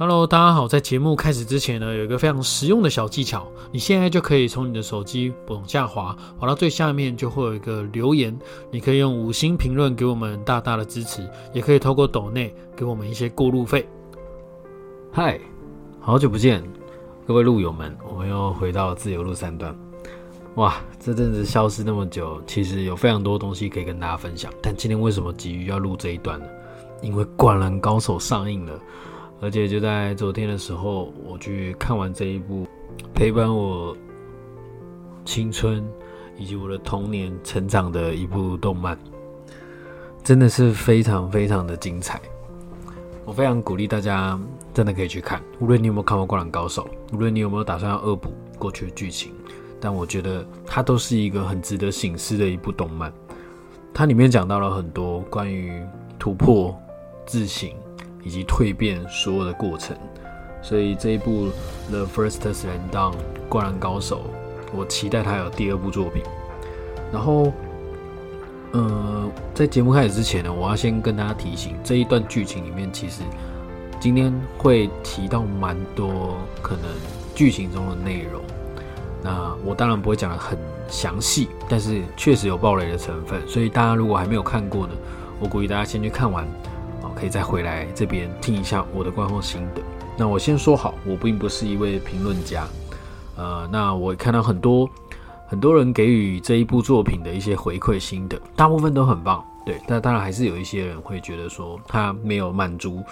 Hello，大家好。在节目开始之前呢，有一个非常实用的小技巧，你现在就可以从你的手机往下滑，滑到最下面就会有一个留言，你可以用五星评论给我们大大的支持，也可以透过抖内给我们一些过路费。嗨，好久不见，各位路友们，我们又回到自由路三段。哇，这阵子消失那么久，其实有非常多东西可以跟大家分享。但今天为什么急于要录这一段呢？因为《灌篮高手》上映了。而且就在昨天的时候，我去看完这一部陪伴我青春以及我的童年成长的一部动漫，真的是非常非常的精彩。我非常鼓励大家真的可以去看，无论你有没有看过《灌篮高手》，无论你有没有打算要恶补过去的剧情，但我觉得它都是一个很值得醒思的一部动漫。它里面讲到了很多关于突破、自省。以及蜕变所有的过程，所以这一部《The First Slam Dunk》灌篮高手，我期待他有第二部作品。然后，呃，在节目开始之前呢，我要先跟大家提醒，这一段剧情里面其实今天会提到蛮多可能剧情中的内容。那我当然不会讲的很详细，但是确实有暴雷的成分，所以大家如果还没有看过呢，我鼓励大家先去看完。可以再回来这边听一下我的观后心得。那我先说好，我并不是一位评论家。呃，那我看到很多很多人给予这一部作品的一些回馈心得，大部分都很棒。对，但当然还是有一些人会觉得说他没有满足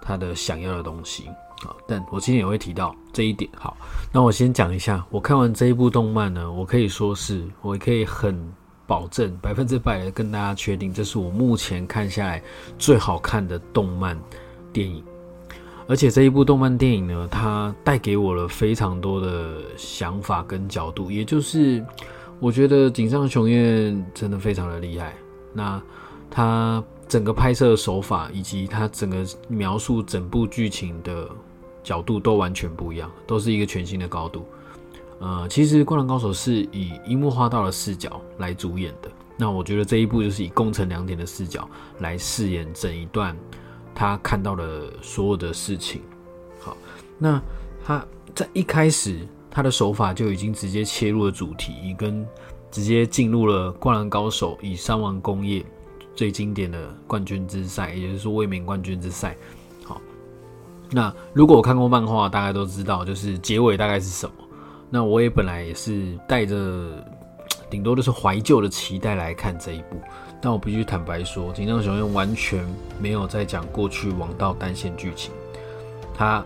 他的想要的东西啊。但我今天也会提到这一点。好，那我先讲一下，我看完这一部动漫呢，我可以说是我可以很。保证百分之百的跟大家确定，这是我目前看下来最好看的动漫电影。而且这一部动漫电影呢，它带给我了非常多的想法跟角度。也就是我觉得井上雄彦真的非常的厉害。那他整个拍摄的手法以及他整个描述整部剧情的角度都完全不一样，都是一个全新的高度。呃，其实《灌篮高手》是以樱木花道的视角来主演的。那我觉得这一部就是以宫城良田的视角来饰演整一段他看到的所有的事情。好，那他在一开始他的手法就已经直接切入了主题，跟直接进入了《灌篮高手》以三王工业最经典的冠军之赛，也就是说卫冕冠军之赛。好，那如果我看过漫画，大家都知道，就是结尾大概是什么。那我也本来也是带着顶多都是怀旧的期待来看这一部，但我必须坦白说，紧张熊彦完全没有在讲过去王道单线剧情，他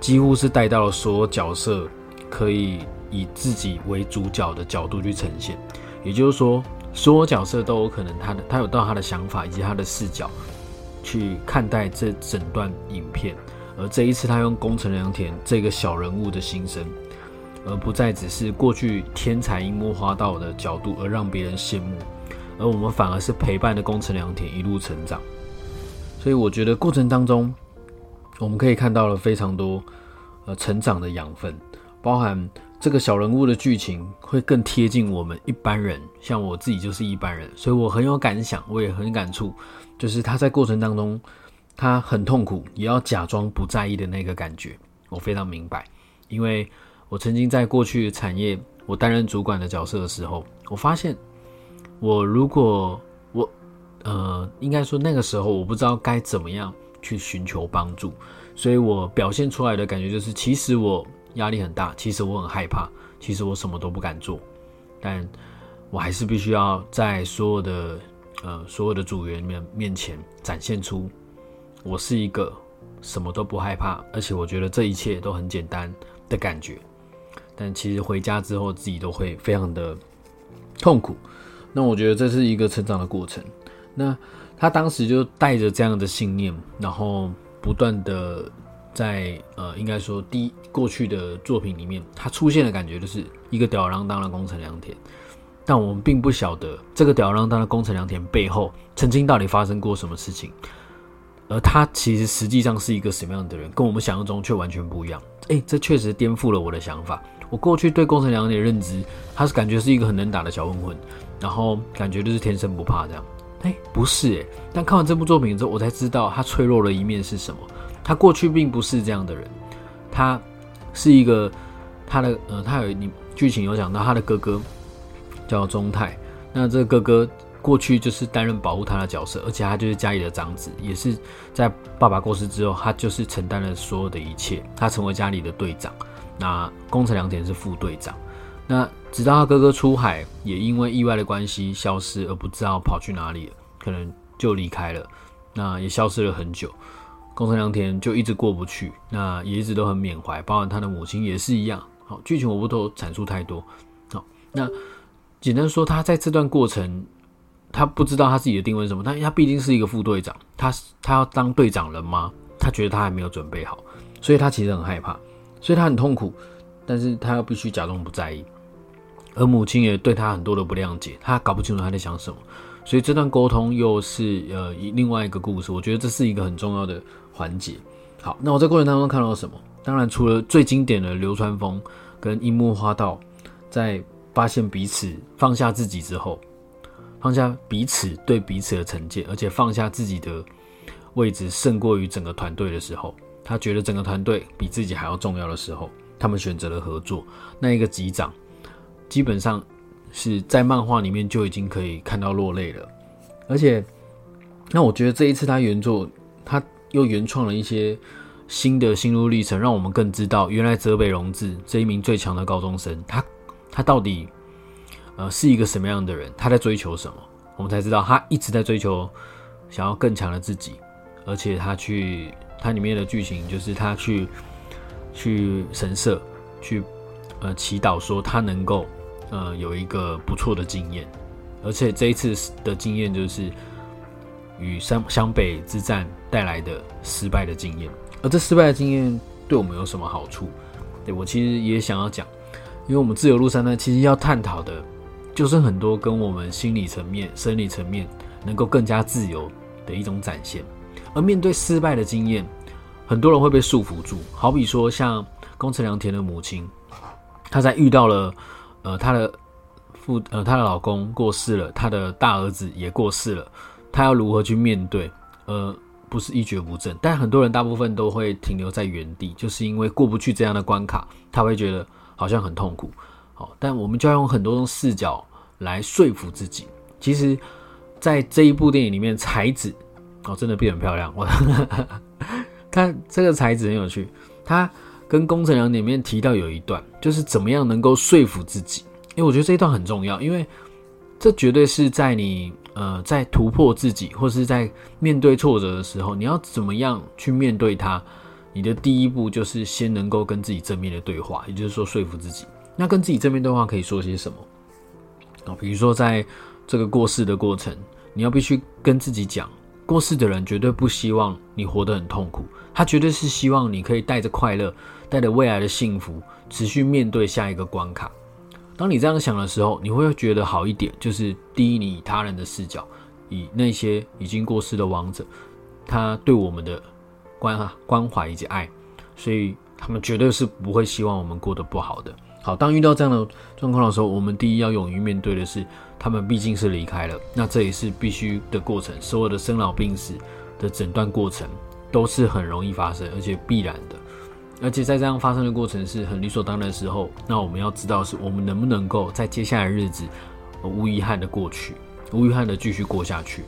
几乎是带到了所有角色可以以自己为主角的角度去呈现，也就是说，所有角色都有可能他的他有到他的想法以及他的视角去看待这整段影片，而这一次他用宫城良田这个小人物的心声。而不再只是过去天才樱木花道的角度而让别人羡慕，而我们反而是陪伴的宫城良田一路成长。所以我觉得过程当中，我们可以看到了非常多呃成长的养分，包含这个小人物的剧情会更贴近我们一般人。像我自己就是一般人，所以我很有感想，我也很感触，就是他在过程当中他很痛苦，也要假装不在意的那个感觉，我非常明白，因为。我曾经在过去产业，我担任主管的角色的时候，我发现，我如果我，呃，应该说那个时候我不知道该怎么样去寻求帮助，所以我表现出来的感觉就是，其实我压力很大，其实我很害怕，其实我什么都不敢做，但我还是必须要在所有的呃所有的组员面面前展现出我是一个什么都不害怕，而且我觉得这一切都很简单的感觉。但其实回家之后，自己都会非常的痛苦。那我觉得这是一个成长的过程。那他当时就带着这样的信念，然后不断的在呃，应该说第过去的作品里面，他出现的感觉就是一个吊儿郎当的工程良田。但我们并不晓得这个吊儿郎当的工程良田背后，曾经到底发生过什么事情。而他其实实际上是一个什么样的人，跟我们想象中却完全不一样。诶，这确实颠覆了我的想法。我过去对工程良的认知，他是感觉是一个很能打的小混混，然后感觉就是天生不怕这样。哎，不是哎。但看完这部作品之后，我才知道他脆弱的一面是什么。他过去并不是这样的人，他是一个他的呃，他有你剧情有讲到他的哥哥叫中泰，那这个哥哥过去就是担任保护他的角色，而且他就是家里的长子，也是在爸爸过世之后，他就是承担了所有的一切，他成为家里的队长。那宫城良田是副队长。那直到他哥哥出海，也因为意外的关系消失，而不知道跑去哪里了，可能就离开了。那也消失了很久，宫城良田就一直过不去，那也一直都很缅怀，包含他的母亲也是一样。好，剧情我不多阐述太多。好，那简单说，他在这段过程，他不知道他自己的定位是什么，但他毕竟是一个副队长，他他要当队长了吗？他觉得他还没有准备好，所以他其实很害怕，所以他很痛苦，但是他又必须假装不在意。而母亲也对他很多的不谅解，他搞不清楚他在想什么，所以这段沟通又是呃另外一个故事。我觉得这是一个很重要的环节。好，那我在过程当中看到了什么？当然，除了最经典的流川枫跟樱木花道在发现彼此放下自己之后，放下彼此对彼此的成见，而且放下自己的位置胜过于整个团队的时候，他觉得整个团队比自己还要重要的时候，他们选择了合作。那一个机长。基本上是在漫画里面就已经可以看到落泪了，而且，那我觉得这一次他原作他又原创了一些新的心路历程，让我们更知道原来泽北荣治这一名最强的高中生，他他到底呃是一个什么样的人，他在追求什么，我们才知道他一直在追求想要更强的自己，而且他去它里面的剧情就是他去去神社去呃祈祷说他能够。呃，有一个不错的经验，而且这一次的经验就是与湘湘北之战带来的失败的经验。而这失败的经验对我们有什么好处？对我其实也想要讲，因为我们自由路上呢，其实要探讨的，就是很多跟我们心理层面、生理层面能够更加自由的一种展现。而面对失败的经验，很多人会被束缚住。好比说，像宫城良田的母亲，她在遇到了。呃，她的父呃，她的老公过世了，她的大儿子也过世了，她要如何去面对？呃，不是一蹶不振，但很多人大部分都会停留在原地，就是因为过不去这样的关卡，他会觉得好像很痛苦。好，但我们就要用很多种视角来说服自己。其实，在这一部电影里面，才子哦，真的变很漂亮。我看这个才子很有趣，他。跟工程良里面提到有一段，就是怎么样能够说服自己，因为我觉得这一段很重要，因为这绝对是在你呃在突破自己，或是在面对挫折的时候，你要怎么样去面对它。你的第一步就是先能够跟自己正面的对话，也就是说说服自己。那跟自己正面对话可以说些什么啊？比如说在这个过世的过程，你要必须跟自己讲，过世的人绝对不希望你活得很痛苦，他绝对是希望你可以带着快乐。带着未来的幸福，持续面对下一个关卡。当你这样想的时候，你会觉得好一点。就是第一，你以他人的视角，以那些已经过世的王者，他对我们的关关怀以及爱，所以他们绝对是不会希望我们过得不好的。好，当遇到这样的状况的时候，我们第一要勇于面对的是，他们毕竟是离开了，那这也是必须的过程。所有的生老病死的诊断过程都是很容易发生，而且必然的。而且在这样发生的过程是很理所当然的时候，那我们要知道是我们能不能够在接下来的日子无遗憾的过去，无遗憾的继续过下去。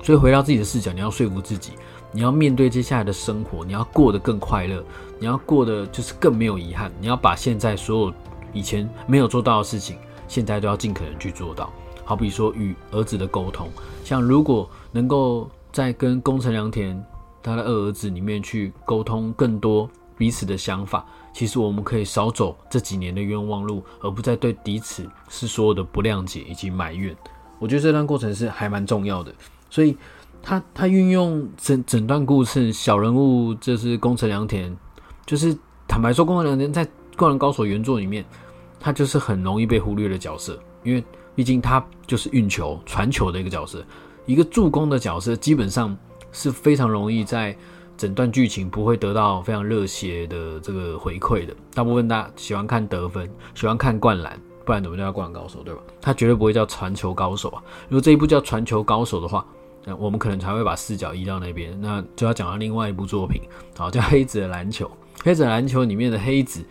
所以回到自己的视角，你要说服自己，你要面对接下来的生活，你要过得更快乐，你要过得就是更没有遗憾。你要把现在所有以前没有做到的事情，现在都要尽可能去做到。好比说与儿子的沟通，像如果能够在跟宫城良田他的二儿子里面去沟通更多。彼此的想法，其实我们可以少走这几年的冤枉路，而不再对彼此是所有的不谅解以及埋怨。我觉得这段过程是还蛮重要的。所以，他他运用整整段故事，小人物就是宫城良田，就是坦白说，宫城良田在《灌篮高手》原作里面，他就是很容易被忽略的角色，因为毕竟他就是运球、传球的一个角色，一个助攻的角色，基本上是非常容易在。整段剧情不会得到非常热血的这个回馈的，大部分大家喜欢看得分，喜欢看灌篮，不然怎么叫灌篮高手，对吧？他绝对不会叫传球高手啊！如果这一部叫传球高手的话，那我们可能才会把视角移到那边，那就要讲到另外一部作品，好叫《黑子的篮球》。《黑子的篮球》里面的黑子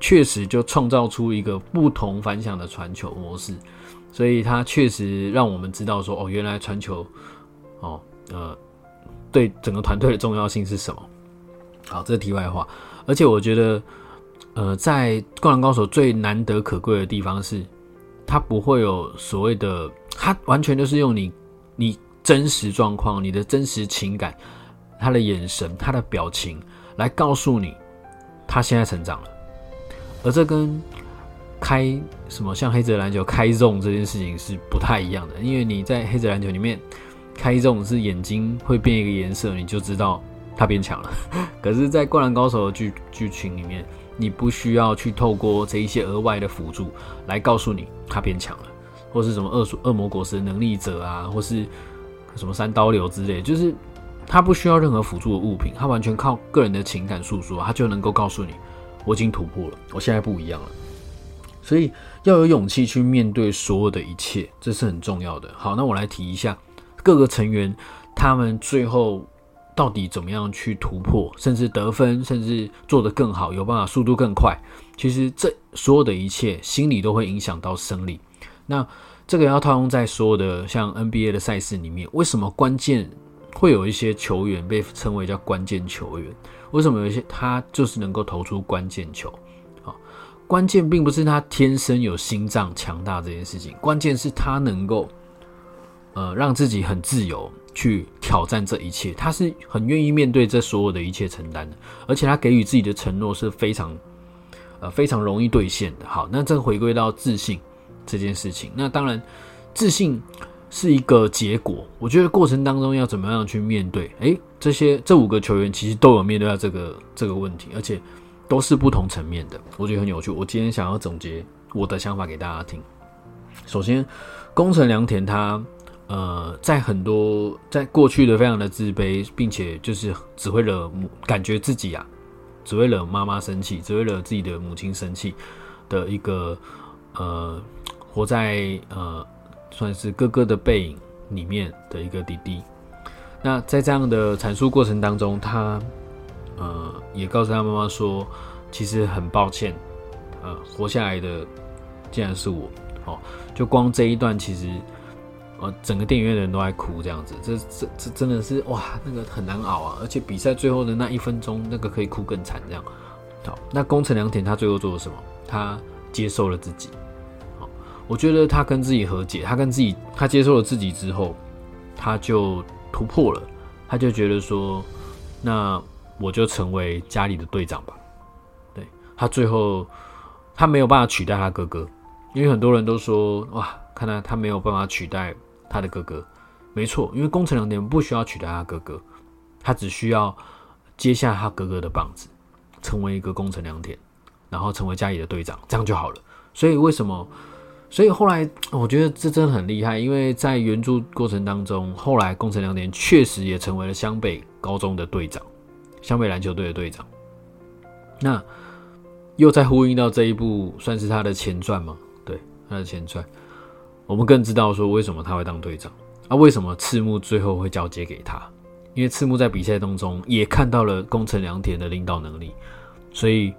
确实就创造出一个不同凡响的传球模式，所以他确实让我们知道说，哦，原来传球，哦，呃，对整个团队的重要性是什么。好，这是题外话。而且我觉得，呃，在《灌篮高手》最难得可贵的地方是，他不会有所谓的，他完全就是用你你真实状况、你的真实情感、他的眼神、他的表情来告诉你他现在成长了。而这跟开什么像黑泽篮球开 zone 这件事情是不太一样的，因为你在黑泽篮球里面开 zone 是眼睛会变一个颜色，你就知道。他变强了，可是，在《灌篮高手》的剧剧情里面，你不需要去透过这一些额外的辅助来告诉你他变强了，或是什么恶恶魔果实能力者啊，或是什么三刀流之类，就是他不需要任何辅助的物品，他完全靠个人的情感诉说，他就能够告诉你，我已经突破了，我现在不一样了。所以要有勇气去面对所有的一切，这是很重要的。好，那我来提一下各个成员，他们最后。到底怎么样去突破，甚至得分，甚至做得更好，有办法速度更快？其实这所有的一切，心理都会影响到生理。那这个要套用在所有的像 NBA 的赛事里面，为什么关键会有一些球员被称为叫关键球员？为什么有些他就是能够投出关键球？好，关键并不是他天生有心脏强大这件事情，关键是他能够呃让自己很自由。去挑战这一切，他是很愿意面对这所有的一切承担的，而且他给予自己的承诺是非常，呃，非常容易兑现的。好，那这回归到自信这件事情，那当然自信是一个结果，我觉得过程当中要怎么样去面对？诶，这些这五个球员其实都有面对到这个这个问题，而且都是不同层面的，我觉得很有趣。我今天想要总结我的想法给大家听。首先，宫城良田他。呃，在很多在过去的非常的自卑，并且就是只会惹母，感觉自己啊，只会惹妈妈生气，只会惹自己的母亲生气的一个呃，活在呃算是哥哥的背影里面的一个弟弟。那在这样的阐述过程当中，他呃也告诉他妈妈说，其实很抱歉，呃，活下来的竟然是我。哦，就光这一段其实。呃，整个电影院的人都在哭，这样子，这这这真的是哇，那个很难熬啊！而且比赛最后的那一分钟，那个可以哭更惨，这样。好，那宫城良田他最后做了什么？他接受了自己。好，我觉得他跟自己和解，他跟自己，他接受了自己之后，他就突破了，他就觉得说，那我就成为家里的队长吧。对他最后，他没有办法取代他哥哥，因为很多人都说，哇，看来他没有办法取代。他的哥哥，没错，因为宫城良田不需要取代他哥哥，他只需要接下他哥哥的棒子，成为一个宫城良田，然后成为家里的队长，这样就好了。所以为什么？所以后来我觉得这真的很厉害，因为在原著过程当中，后来宫城良田确实也成为了湘北高中的队长，湘北篮球队的队长。那又在呼应到这一部，算是他的前传吗？对，他的前传。我们更知道说为什么他会当队长啊？为什么赤木最后会交接给他？因为赤木在比赛当中也看到了宫城良田的领导能力，所以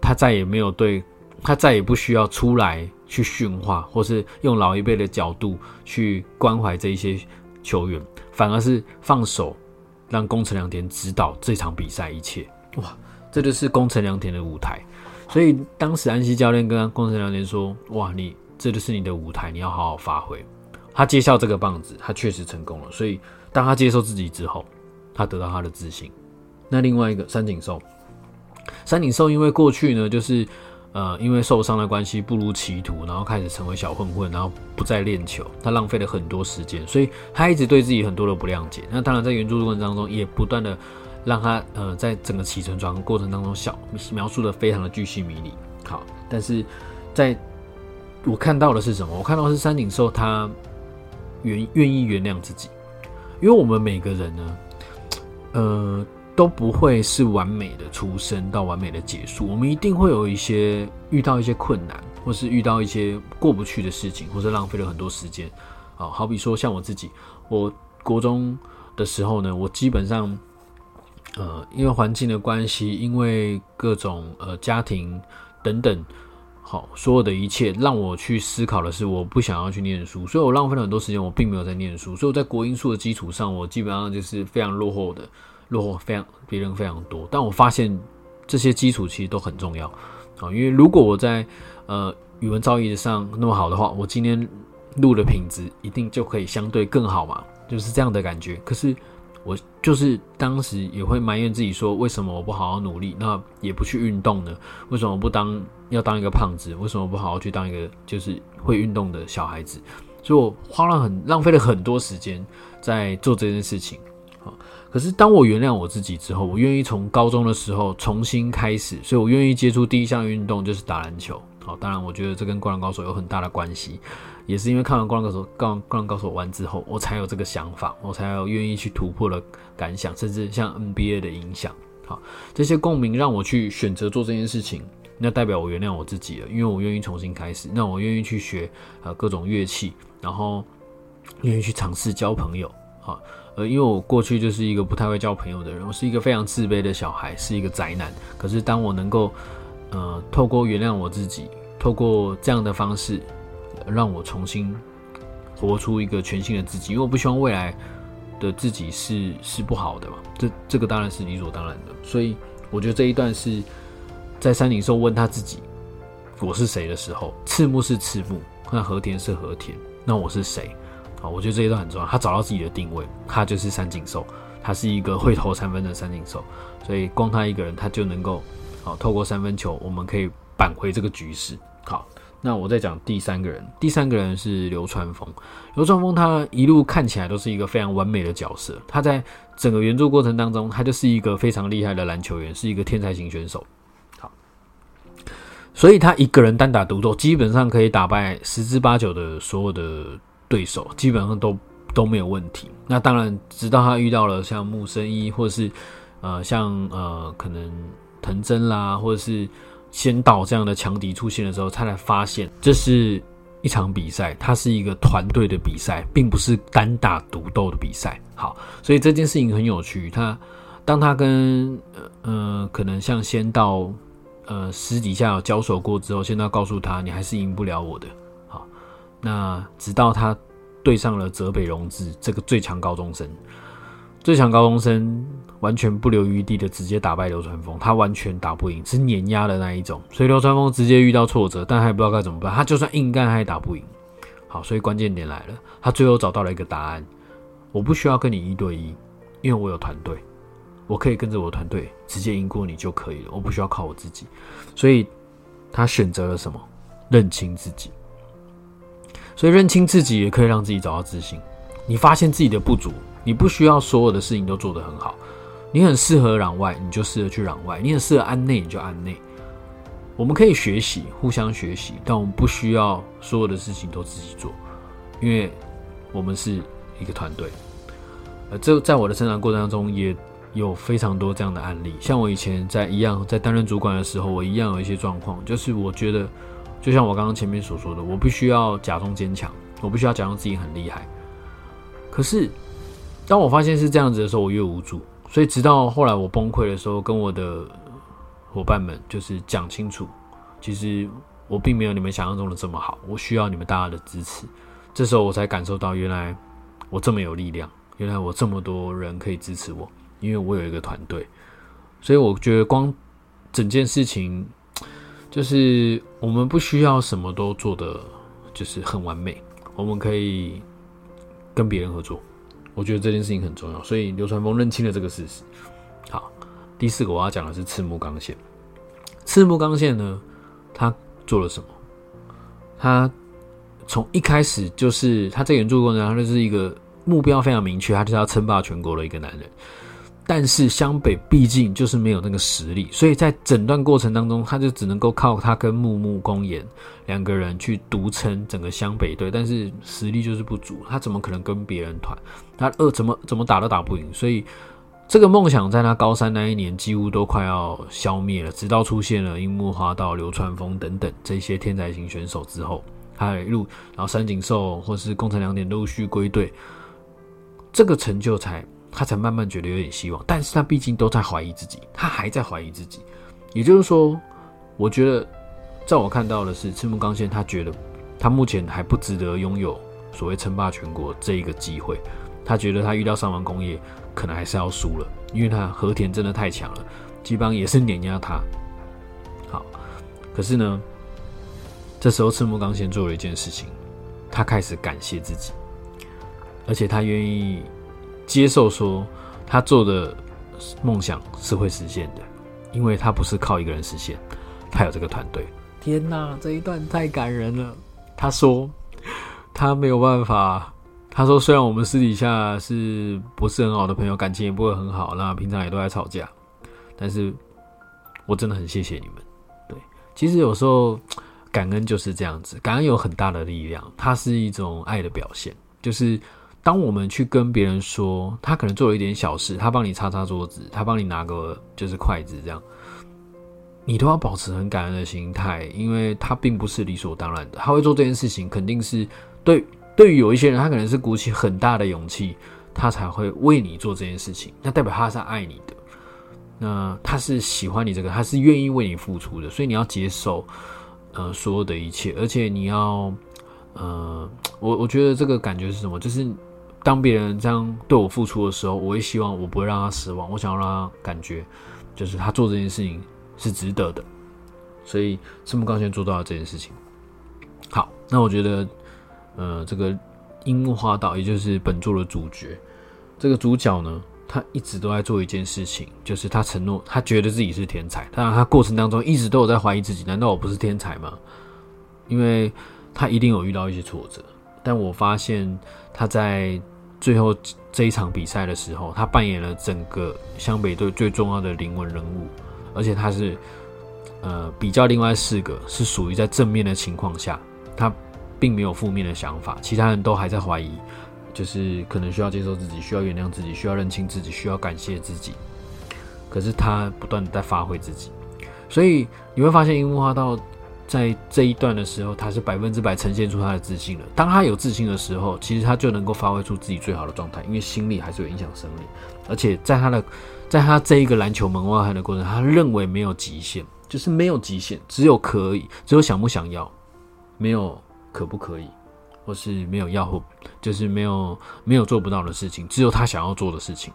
他再也没有对他再也不需要出来去驯化，或是用老一辈的角度去关怀这一些球员，反而是放手让宫城良田指导这场比赛一切。哇，这就是宫城良田的舞台。所以当时安西教练跟宫城良田说：“哇，你。”这就是你的舞台，你要好好发挥。他接下这个棒子，他确实成功了。所以，当他接受自己之后，他得到他的自信。那另外一个山井寿，山井寿因为过去呢，就是呃，因为受伤的关系不如歧途，然后开始成为小混混，然后不再练球，他浪费了很多时间，所以他一直对自己很多的不谅解。那当然，在原著过程当中，也不断的让他呃，在整个起承转合过程当中，小描述的非常的巨细迷离。好，但是在我看到的是什么？我看到是山顶兽他愿愿意原谅自己，因为我们每个人呢，呃，都不会是完美的出生到完美的结束，我们一定会有一些遇到一些困难，或是遇到一些过不去的事情，或是浪费了很多时间。啊，好比说像我自己，我国中的时候呢，我基本上，呃，因为环境的关系，因为各种呃家庭等等，好，所有的一切让我去思考的是，我不想要去念书，所以我浪费了很多时间，我并没有在念书，所以我在国音数的基础上，我基本上就是非常落后的，落后非常别人非常多。但我发现这些基础其实都很重要啊，因为如果我在呃语文造诣上那么好的话，我今天录的品质一定就可以相对更好嘛。就是这样的感觉，可是我就是当时也会埋怨自己说，为什么我不好好努力，那也不去运动呢？为什么不当要当一个胖子？为什么不好好去当一个就是会运动的小孩子？所以我花了很浪费了很多时间在做这件事情。可是当我原谅我自己之后，我愿意从高中的时候重新开始，所以我愿意接触第一项运动就是打篮球。好，当然我觉得这跟灌篮高手有很大的关系。也是因为看完《灌篮高手》《灌灌篮高手》完之后，我才有这个想法，我才有愿意去突破的感想，甚至像 NBA 的影响。好，这些共鸣让我去选择做这件事情，那代表我原谅我自己了，因为我愿意重新开始。那我愿意去学呃各种乐器，然后愿意去尝试交朋友。好，呃，因为我过去就是一个不太会交朋友的人，我是一个非常自卑的小孩，是一个宅男。可是当我能够呃透过原谅我自己，透过这样的方式。让我重新活出一个全新的自己，因为我不希望未来的自己是是不好的嘛。这这个当然是理所当然的。所以我觉得这一段是在山顶兽问他自己我是谁的时候，赤木是赤木，那和田是和田，那我是谁？啊，我觉得这一段很重要。他找到自己的定位，他就是三井寿，他是一个会投三分的三井寿。所以光他一个人，他就能够好透过三分球，我们可以扳回这个局势。好。那我再讲第三个人，第三个人是流川枫。流川枫他一路看起来都是一个非常完美的角色，他在整个原著过程当中，他就是一个非常厉害的篮球员，是一个天才型选手。好，所以他一个人单打独斗，基本上可以打败十之八九的所有的对手，基本上都都没有问题。那当然，直到他遇到了像木生一，或者是呃像呃可能藤真啦，或者是。仙道这样的强敌出现的时候，他才发现这是一场比赛，它是一个团队的比赛，并不是单打独斗的比赛。好，所以这件事情很有趣。他当他跟呃可能像仙道呃私底下有交手过之后，仙道告诉他，你还是赢不了我的。那直到他对上了泽北荣治这个最强高中生。最强高中生完全不留余地的直接打败流川枫，他完全打不赢，是碾压的那一种。所以流川枫直接遇到挫折，但他也不知道该怎么办。他就算硬干，他也打不赢。好，所以关键点来了，他最后找到了一个答案：我不需要跟你一对一，因为我有团队，我可以跟着我的团队直接赢过你就可以了。我不需要靠我自己。所以他选择了什么？认清自己。所以认清自己也可以让自己找到自信。你发现自己的不足。你不需要所有的事情都做得很好，你很适合攘外，你就适合去攘外；你很适合安内，你就安内。我们可以学习，互相学习，但我们不需要所有的事情都自己做，因为我们是一个团队。呃，这在我的成长过程当中也有非常多这样的案例。像我以前在一样在担任主管的时候，我一样有一些状况，就是我觉得，就像我刚刚前面所说的，我必须要假装坚强，我必须要假装自己很厉害，可是。当我发现是这样子的时候，我越无助。所以直到后来我崩溃的时候，跟我的伙伴们就是讲清楚，其实我并没有你们想象中的这么好，我需要你们大家的支持。这时候我才感受到，原来我这么有力量，原来我这么多人可以支持我，因为我有一个团队。所以我觉得，光整件事情，就是我们不需要什么都做的就是很完美，我们可以跟别人合作。我觉得这件事情很重要，所以流川枫认清了这个事实。好，第四个我要讲的是赤木刚宪。赤木刚宪呢，他做了什么？他从一开始就是他在原著过程中，他就是一个目标非常明确，他就是要称霸全国的一个男人。但是湘北毕竟就是没有那个实力，所以在整段过程当中，他就只能够靠他跟木木公演两个人去独撑整个湘北队，但是实力就是不足，他怎么可能跟别人团？他二怎么怎么打都打不赢，所以这个梦想在他高三那一年几乎都快要消灭了。直到出现了樱木花道、流川枫等等这些天才型选手之后，他一路然后三井寿或是宫城良典陆续归队。这个成就才他才慢慢觉得有点希望。但是他毕竟都在怀疑自己，他还在怀疑自己。也就是说，我觉得在我看到的是赤木刚宪，他觉得他目前还不值得拥有所谓称霸全国这一个机会。他觉得他遇到上王工业可能还是要输了，因为他和田真的太强了，基本上也是碾压他。好，可是呢，这时候赤木刚宪做了一件事情，他开始感谢自己，而且他愿意接受说他做的梦想是会实现的，因为他不是靠一个人实现，他有这个团队。天哪，这一段太感人了。他说他没有办法。他说：“虽然我们私底下是不是很好的朋友，感情也不会很好，那平常也都在吵架，但是我真的很谢谢你们。对，其实有时候感恩就是这样子，感恩有很大的力量，它是一种爱的表现。就是当我们去跟别人说，他可能做了一点小事，他帮你擦擦桌子，他帮你拿个就是筷子这样，你都要保持很感恩的心态，因为他并不是理所当然的，他会做这件事情，肯定是对。”对于有一些人，他可能是鼓起很大的勇气，他才会为你做这件事情，那代表他是爱你的，那他是喜欢你这个，他是愿意为你付出的，所以你要接受，呃，所有的一切，而且你要，呃，我我觉得这个感觉是什么？就是当别人这样对我付出的时候，我会希望我不会让他失望，我想要让他感觉，就是他做这件事情是值得的，所以赤木刚宪做到了这件事情。好，那我觉得。呃，这个樱花道，也就是本作的主角，这个主角呢，他一直都在做一件事情，就是他承诺，他觉得自己是天才，当然他过程当中一直都有在怀疑自己，难道我不是天才吗？因为他一定有遇到一些挫折，但我发现他在最后这一场比赛的时候，他扮演了整个湘北队最重要的灵魂人物，而且他是呃比较另外四个是属于在正面的情况下，他。并没有负面的想法，其他人都还在怀疑，就是可能需要接受自己，需要原谅自己，需要认清自己，需要感谢自己。可是他不断的在发挥自己，所以你会发现樱木花道在这一段的时候，他是百分之百呈现出他的自信了。当他有自信的时候，其实他就能够发挥出自己最好的状态，因为心理还是有影响生理。而且在他的在他这一个篮球门外汉的过程，他认为没有极限，就是没有极限，只有可以，只有想不想要，没有。可不可以，或是没有要或就是没有没有做不到的事情，只有他想要做的事情。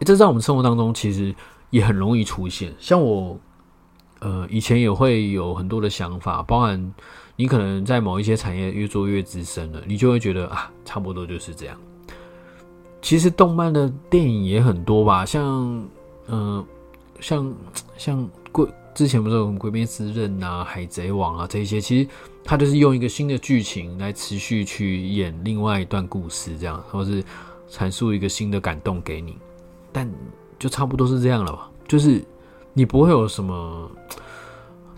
这在我们生活当中其实也很容易出现。像我，呃，以前也会有很多的想法，包含你可能在某一些产业越做越资深了，你就会觉得啊，差不多就是这样。其实动漫的电影也很多吧，像嗯，像像贵之前不是有《鬼灭之刃》啊，《海贼王》啊这些，其实。他就是用一个新的剧情来持续去演另外一段故事，这样，或是阐述一个新的感动给你，但就差不多是这样了吧？就是你不会有什么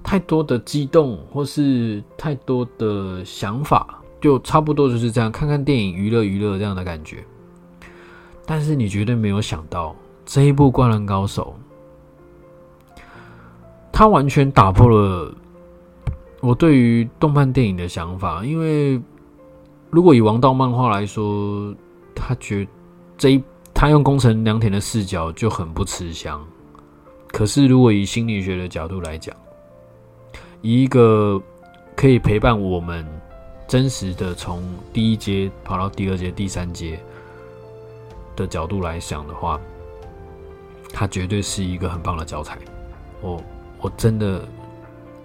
太多的激动，或是太多的想法，就差不多就是这样，看看电影娱乐娱乐这样的感觉。但是你绝对没有想到，这一部《灌篮高手》，他完全打破了。我对于动漫电影的想法，因为如果以王道漫画来说，他觉这一他用宫城良田的视角就很不吃香。可是如果以心理学的角度来讲，以一个可以陪伴我们真实的从第一阶跑到第二阶、第三阶的角度来想的话，他绝对是一个很棒的教材。我我真的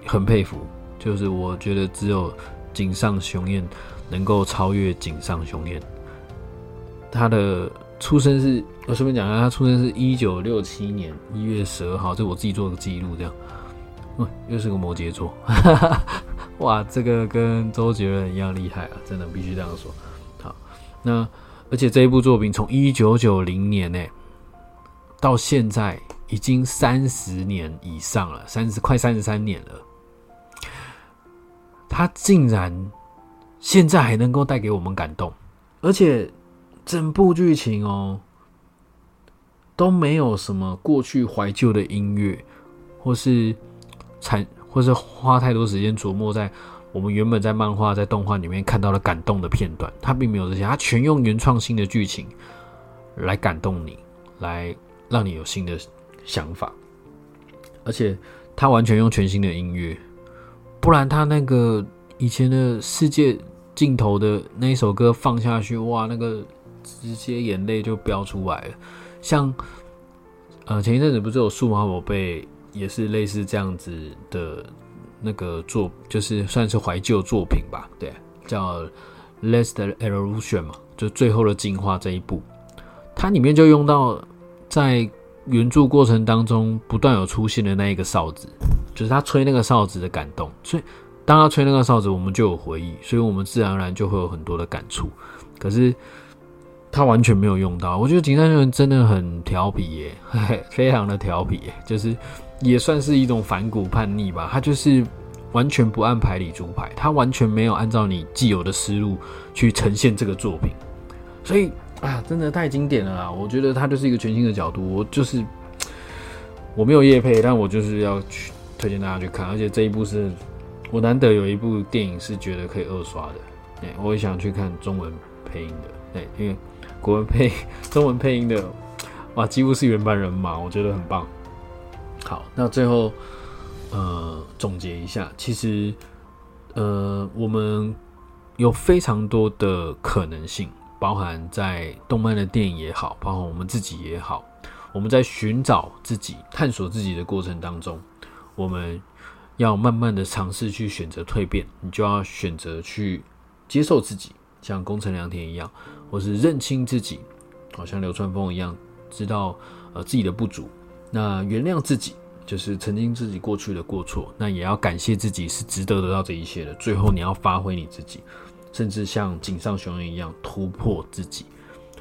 很佩服。就是我觉得只有井上雄彦能够超越井上雄彦。他的出生是，我顺便讲一下，他出生是一九六七年一月十二号，这我自己做个记录，这样。嗯，又是个摩羯座，哇，这个跟周杰伦一样厉害啊，真的必须这样说。好，那而且这一部作品从一九九零年呢到现在已经三十年以上了，三十快三十三年了。他竟然现在还能够带给我们感动，而且整部剧情哦都没有什么过去怀旧的音乐，或是产或是花太多时间琢磨在我们原本在漫画、在动画里面看到的感动的片段，它并没有这些，它全用原创新的剧情来感动你，来让你有新的想法，而且它完全用全新的音乐，不然它那个以前的世界尽头的那一首歌放下去，哇，那个直接眼泪就飙出来了。像呃前一阵子不是有数码宝贝，也是类似这样子的。那个作就是算是怀旧作品吧，对，叫《Last Evolution》嘛，就最后的进化这一部，它里面就用到在原著过程当中不断有出现的那一个哨子，就是他吹那个哨子的感动，所以当他吹那个哨子，我们就有回忆，所以我们自然而然就会有很多的感触。可是他完全没有用到，我觉得井上雄真的很调皮耶，非常的调皮，就是。也算是一种反骨叛逆吧，他就是完全不按牌理出牌，他完全没有按照你既有的思路去呈现这个作品，所以啊，真的太经典了啦！我觉得他就是一个全新的角度，我就是我没有夜配，但我就是要去推荐大家去看，而且这一部是我难得有一部电影是觉得可以二刷的，对，我也想去看中文配音的，对，因为国文配 中文配音的，哇，几乎是原班人马，我觉得很棒。好，那最后，呃，总结一下，其实，呃，我们有非常多的可能性，包含在动漫的电影也好，包含我们自己也好，我们在寻找自己、探索自己的过程当中，我们要慢慢的尝试去选择蜕变，你就要选择去接受自己，像宫城良田一样，或是认清自己，好像流川枫一样，知道呃自己的不足。那原谅自己，就是曾经自己过去的过错。那也要感谢自己是值得得到这一切的。最后你要发挥你自己，甚至像井上雄彦一样突破自己。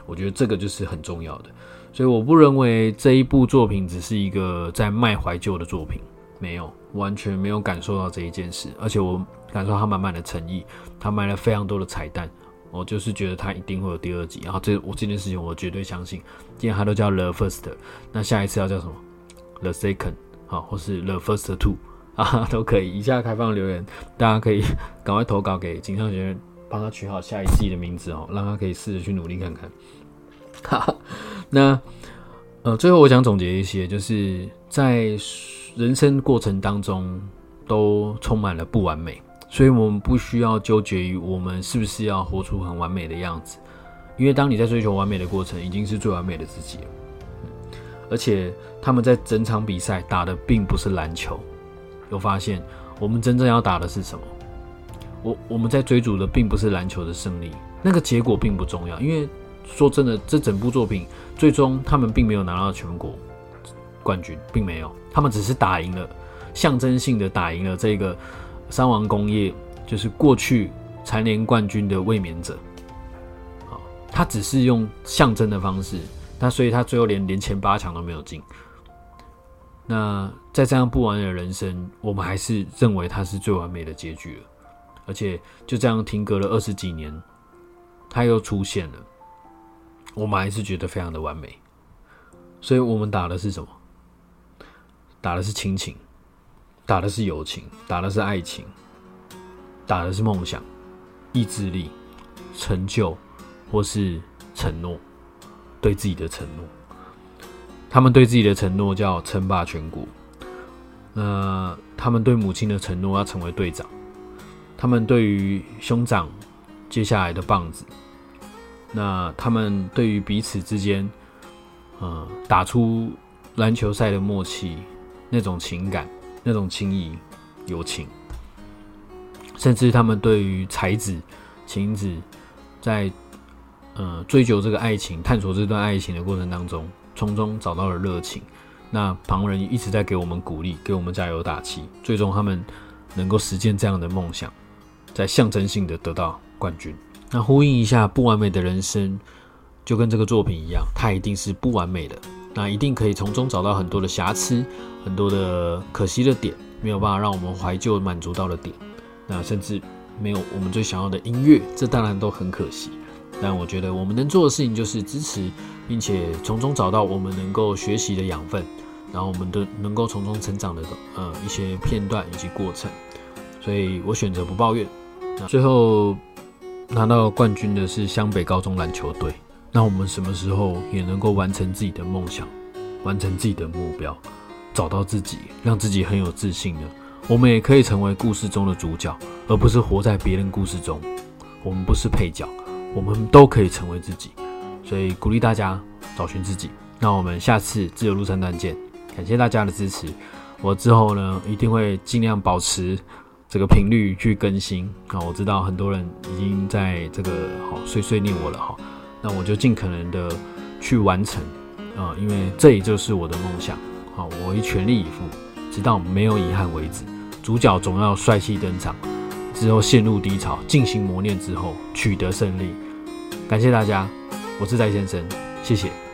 我觉得这个就是很重要的。所以我不认为这一部作品只是一个在卖怀旧的作品，没有，完全没有感受到这一件事。而且我感受他满满的诚意，他买了非常多的彩蛋。我就是觉得他一定会有第二集，然后这我这件事情我绝对相信。既然他都叫 The First，那下一次要叫什么？The Second，好，或是 The First Two 啊，都可以。以下开放留言，大家可以 赶快投稿给井上学院，帮他取好下一季的名字哦，让他可以试着去努力看看。哈，那呃，最后我想总结一些，就是在人生过程当中都充满了不完美。所以，我们不需要纠结于我们是不是要活出很完美的样子，因为当你在追求完美的过程，已经是最完美的自己了。而且，他们在整场比赛打的并不是篮球，有发现我们真正要打的是什么？我我们在追逐的并不是篮球的胜利，那个结果并不重要。因为说真的，这整部作品最终他们并没有拿到全国冠军，并没有，他们只是打赢了，象征性的打赢了这个。三王工业就是过去蝉联冠军的卫冕者，好，他只是用象征的方式，那所以他最后连连前八强都没有进。那在这样不完美的人生，我们还是认为他是最完美的结局了。而且就这样停格了二十几年，他又出现了，我们还是觉得非常的完美。所以我们打的是什么？打的是亲情。打的是友情，打的是爱情，打的是梦想、意志力、成就，或是承诺，对自己的承诺。他们对自己的承诺叫称霸全国。那他们对母亲的承诺要成为队长。他们对于兄长接下来的棒子。那他们对于彼此之间，呃，打出篮球赛的默契，那种情感。那种情谊、友情，甚至他们对于才子、晴子，在呃追求这个爱情、探索这段爱情的过程当中，从中找到了热情。那旁人一直在给我们鼓励，给我们加油打气。最终，他们能够实现这样的梦想，在象征性的得到冠军。那呼应一下，不完美的人生，就跟这个作品一样，它一定是不完美的。那一定可以从中找到很多的瑕疵，很多的可惜的点，没有办法让我们怀旧满足到的点。那甚至没有我们最想要的音乐，这当然都很可惜。但我觉得我们能做的事情就是支持，并且从中找到我们能够学习的养分，然后我们的能够从中成长的呃一些片段以及过程。所以我选择不抱怨。那最后拿到冠军的是湘北高中篮球队。那我们什么时候也能够完成自己的梦想，完成自己的目标，找到自己，让自己很有自信呢？我们也可以成为故事中的主角，而不是活在别人故事中。我们不是配角，我们都可以成为自己。所以鼓励大家找寻自己。那我们下次自由路三段见，感谢大家的支持。我之后呢一定会尽量保持这个频率去更新啊。我知道很多人已经在这个好碎碎念我了哈。那我就尽可能的去完成，啊，因为这也就是我的梦想，好，我会全力以赴，直到没有遗憾为止。主角总要帅气登场，之后陷入低潮，进行磨练之后取得胜利。感谢大家，我是戴先生，谢谢。